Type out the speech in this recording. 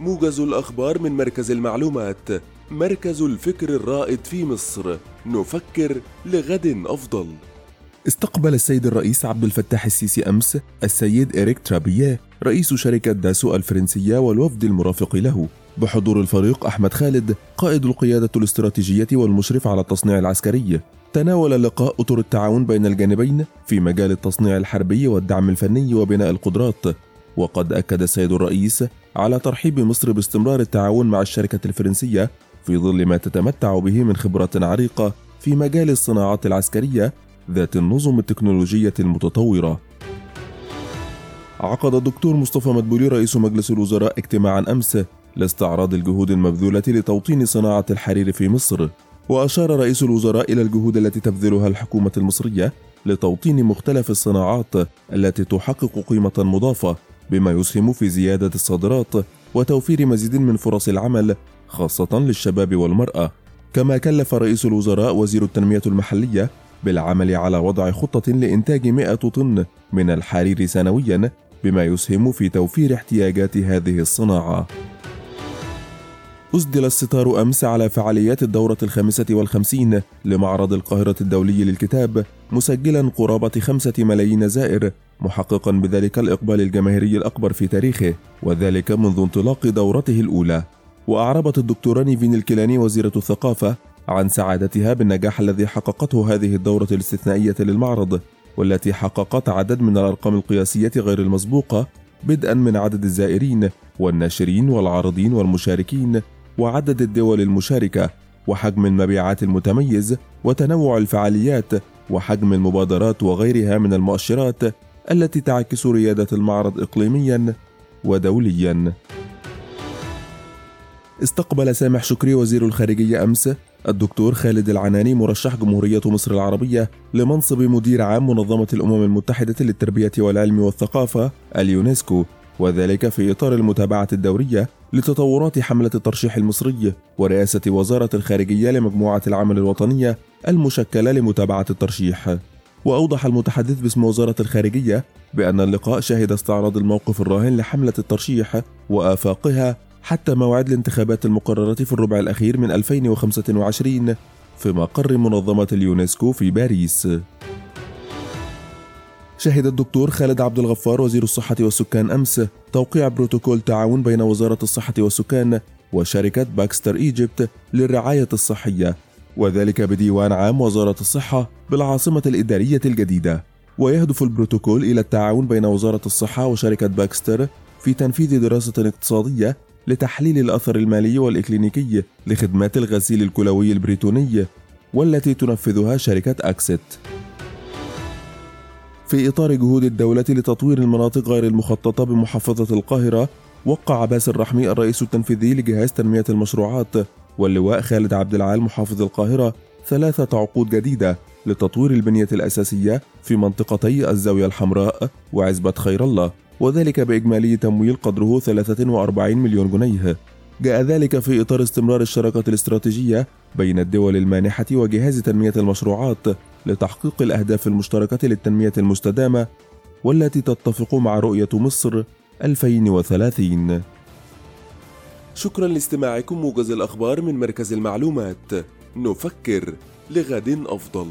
موجز الأخبار من مركز المعلومات مركز الفكر الرائد في مصر. نفكر لغد أفضل. استقبل السيد الرئيس عبد الفتاح السيسي أمس السيد إريك ترابية رئيس شركة داسو الفرنسية والوفد المرافق له. بحضور الفريق أحمد خالد قائد القيادة الاستراتيجية والمشرف على التصنيع العسكري. تناول اللقاء أطر التعاون بين الجانبين في مجال التصنيع الحربي والدعم الفني وبناء القدرات. وقد أكد السيد الرئيس على ترحيب مصر باستمرار التعاون مع الشركة الفرنسية في ظل ما تتمتع به من خبرات عريقة في مجال الصناعات العسكرية ذات النظم التكنولوجية المتطورة. عقد الدكتور مصطفى مدبولي رئيس مجلس الوزراء اجتماعا أمس لاستعراض الجهود المبذولة لتوطين صناعة الحرير في مصر، وأشار رئيس الوزراء إلى الجهود التي تبذلها الحكومة المصرية لتوطين مختلف الصناعات التي تحقق قيمة مضافة بما يسهم في زيادة الصادرات وتوفير مزيد من فرص العمل خاصة للشباب والمرأة. كما كلف رئيس الوزراء وزير التنمية المحلية بالعمل على وضع خطة لإنتاج 100 طن من الحرير سنويا بما يسهم في توفير احتياجات هذه الصناعة. أسدل الستار أمس على فعاليات الدورة الخامسة والخمسين لمعرض القاهرة الدولي للكتاب مسجلا قرابة خمسة ملايين زائر محققا بذلك الإقبال الجماهيري الأكبر في تاريخه وذلك منذ انطلاق دورته الأولى. وأعربت الدكتورة نيفين الكيلاني وزيرة الثقافة عن سعادتها بالنجاح الذي حققته هذه الدورة الاستثنائية للمعرض والتي حققت عدد من الأرقام القياسية غير المسبوقة بدءا من عدد الزائرين والناشرين والعارضين والمشاركين وعدد الدول المشاركة وحجم المبيعات المتميز وتنوع الفعاليات وحجم المبادرات وغيرها من المؤشرات التي تعكس ريادة المعرض إقليميا ودوليا. استقبل سامح شكري وزير الخارجية أمس الدكتور خالد العناني مرشح جمهورية مصر العربية لمنصب مدير عام منظمة الأمم المتحدة للتربية والعلم والثقافة اليونسكو وذلك في إطار المتابعة الدورية لتطورات حملة الترشيح المصري ورئاسة وزارة الخارجية لمجموعة العمل الوطنية المشكلة لمتابعة الترشيح. وأوضح المتحدث باسم وزارة الخارجية بأن اللقاء شهد استعراض الموقف الراهن لحملة الترشيح وآفاقها حتى موعد الانتخابات المقررة في الربع الأخير من 2025 في مقر منظمة اليونسكو في باريس. شهد الدكتور خالد عبد الغفار وزير الصحة والسكان أمس توقيع بروتوكول تعاون بين وزارة الصحة والسكان وشركة باكستر إيجيبت للرعاية الصحية وذلك بديوان عام وزارة الصحة بالعاصمة الإدارية الجديدة. ويهدف البروتوكول إلى التعاون بين وزارة الصحة وشركة باكستر في تنفيذ دراسة اقتصادية لتحليل الأثر المالي والإكلينيكي لخدمات الغسيل الكلوي البريتوني والتي تنفذها شركة أكسيت في إطار جهود الدولة لتطوير المناطق غير المخططة بمحافظة القاهرة وقع باسل رحمي الرئيس التنفيذي لجهاز تنمية المشروعات واللواء خالد عبد العال محافظ القاهرة ثلاثة عقود جديدة لتطوير البنية الأساسية في منطقتي الزاوية الحمراء وعزبة خير الله وذلك بإجمالي تمويل قدره 43 مليون جنيه. جاء ذلك في إطار استمرار الشراكة الاستراتيجية بين الدول المانحة وجهاز تنمية المشروعات لتحقيق الأهداف المشتركة للتنمية المستدامة والتي تتفق مع رؤية مصر 2030 شكرا لاستماعكم موجز الأخبار من مركز المعلومات. نفكر لغد أفضل.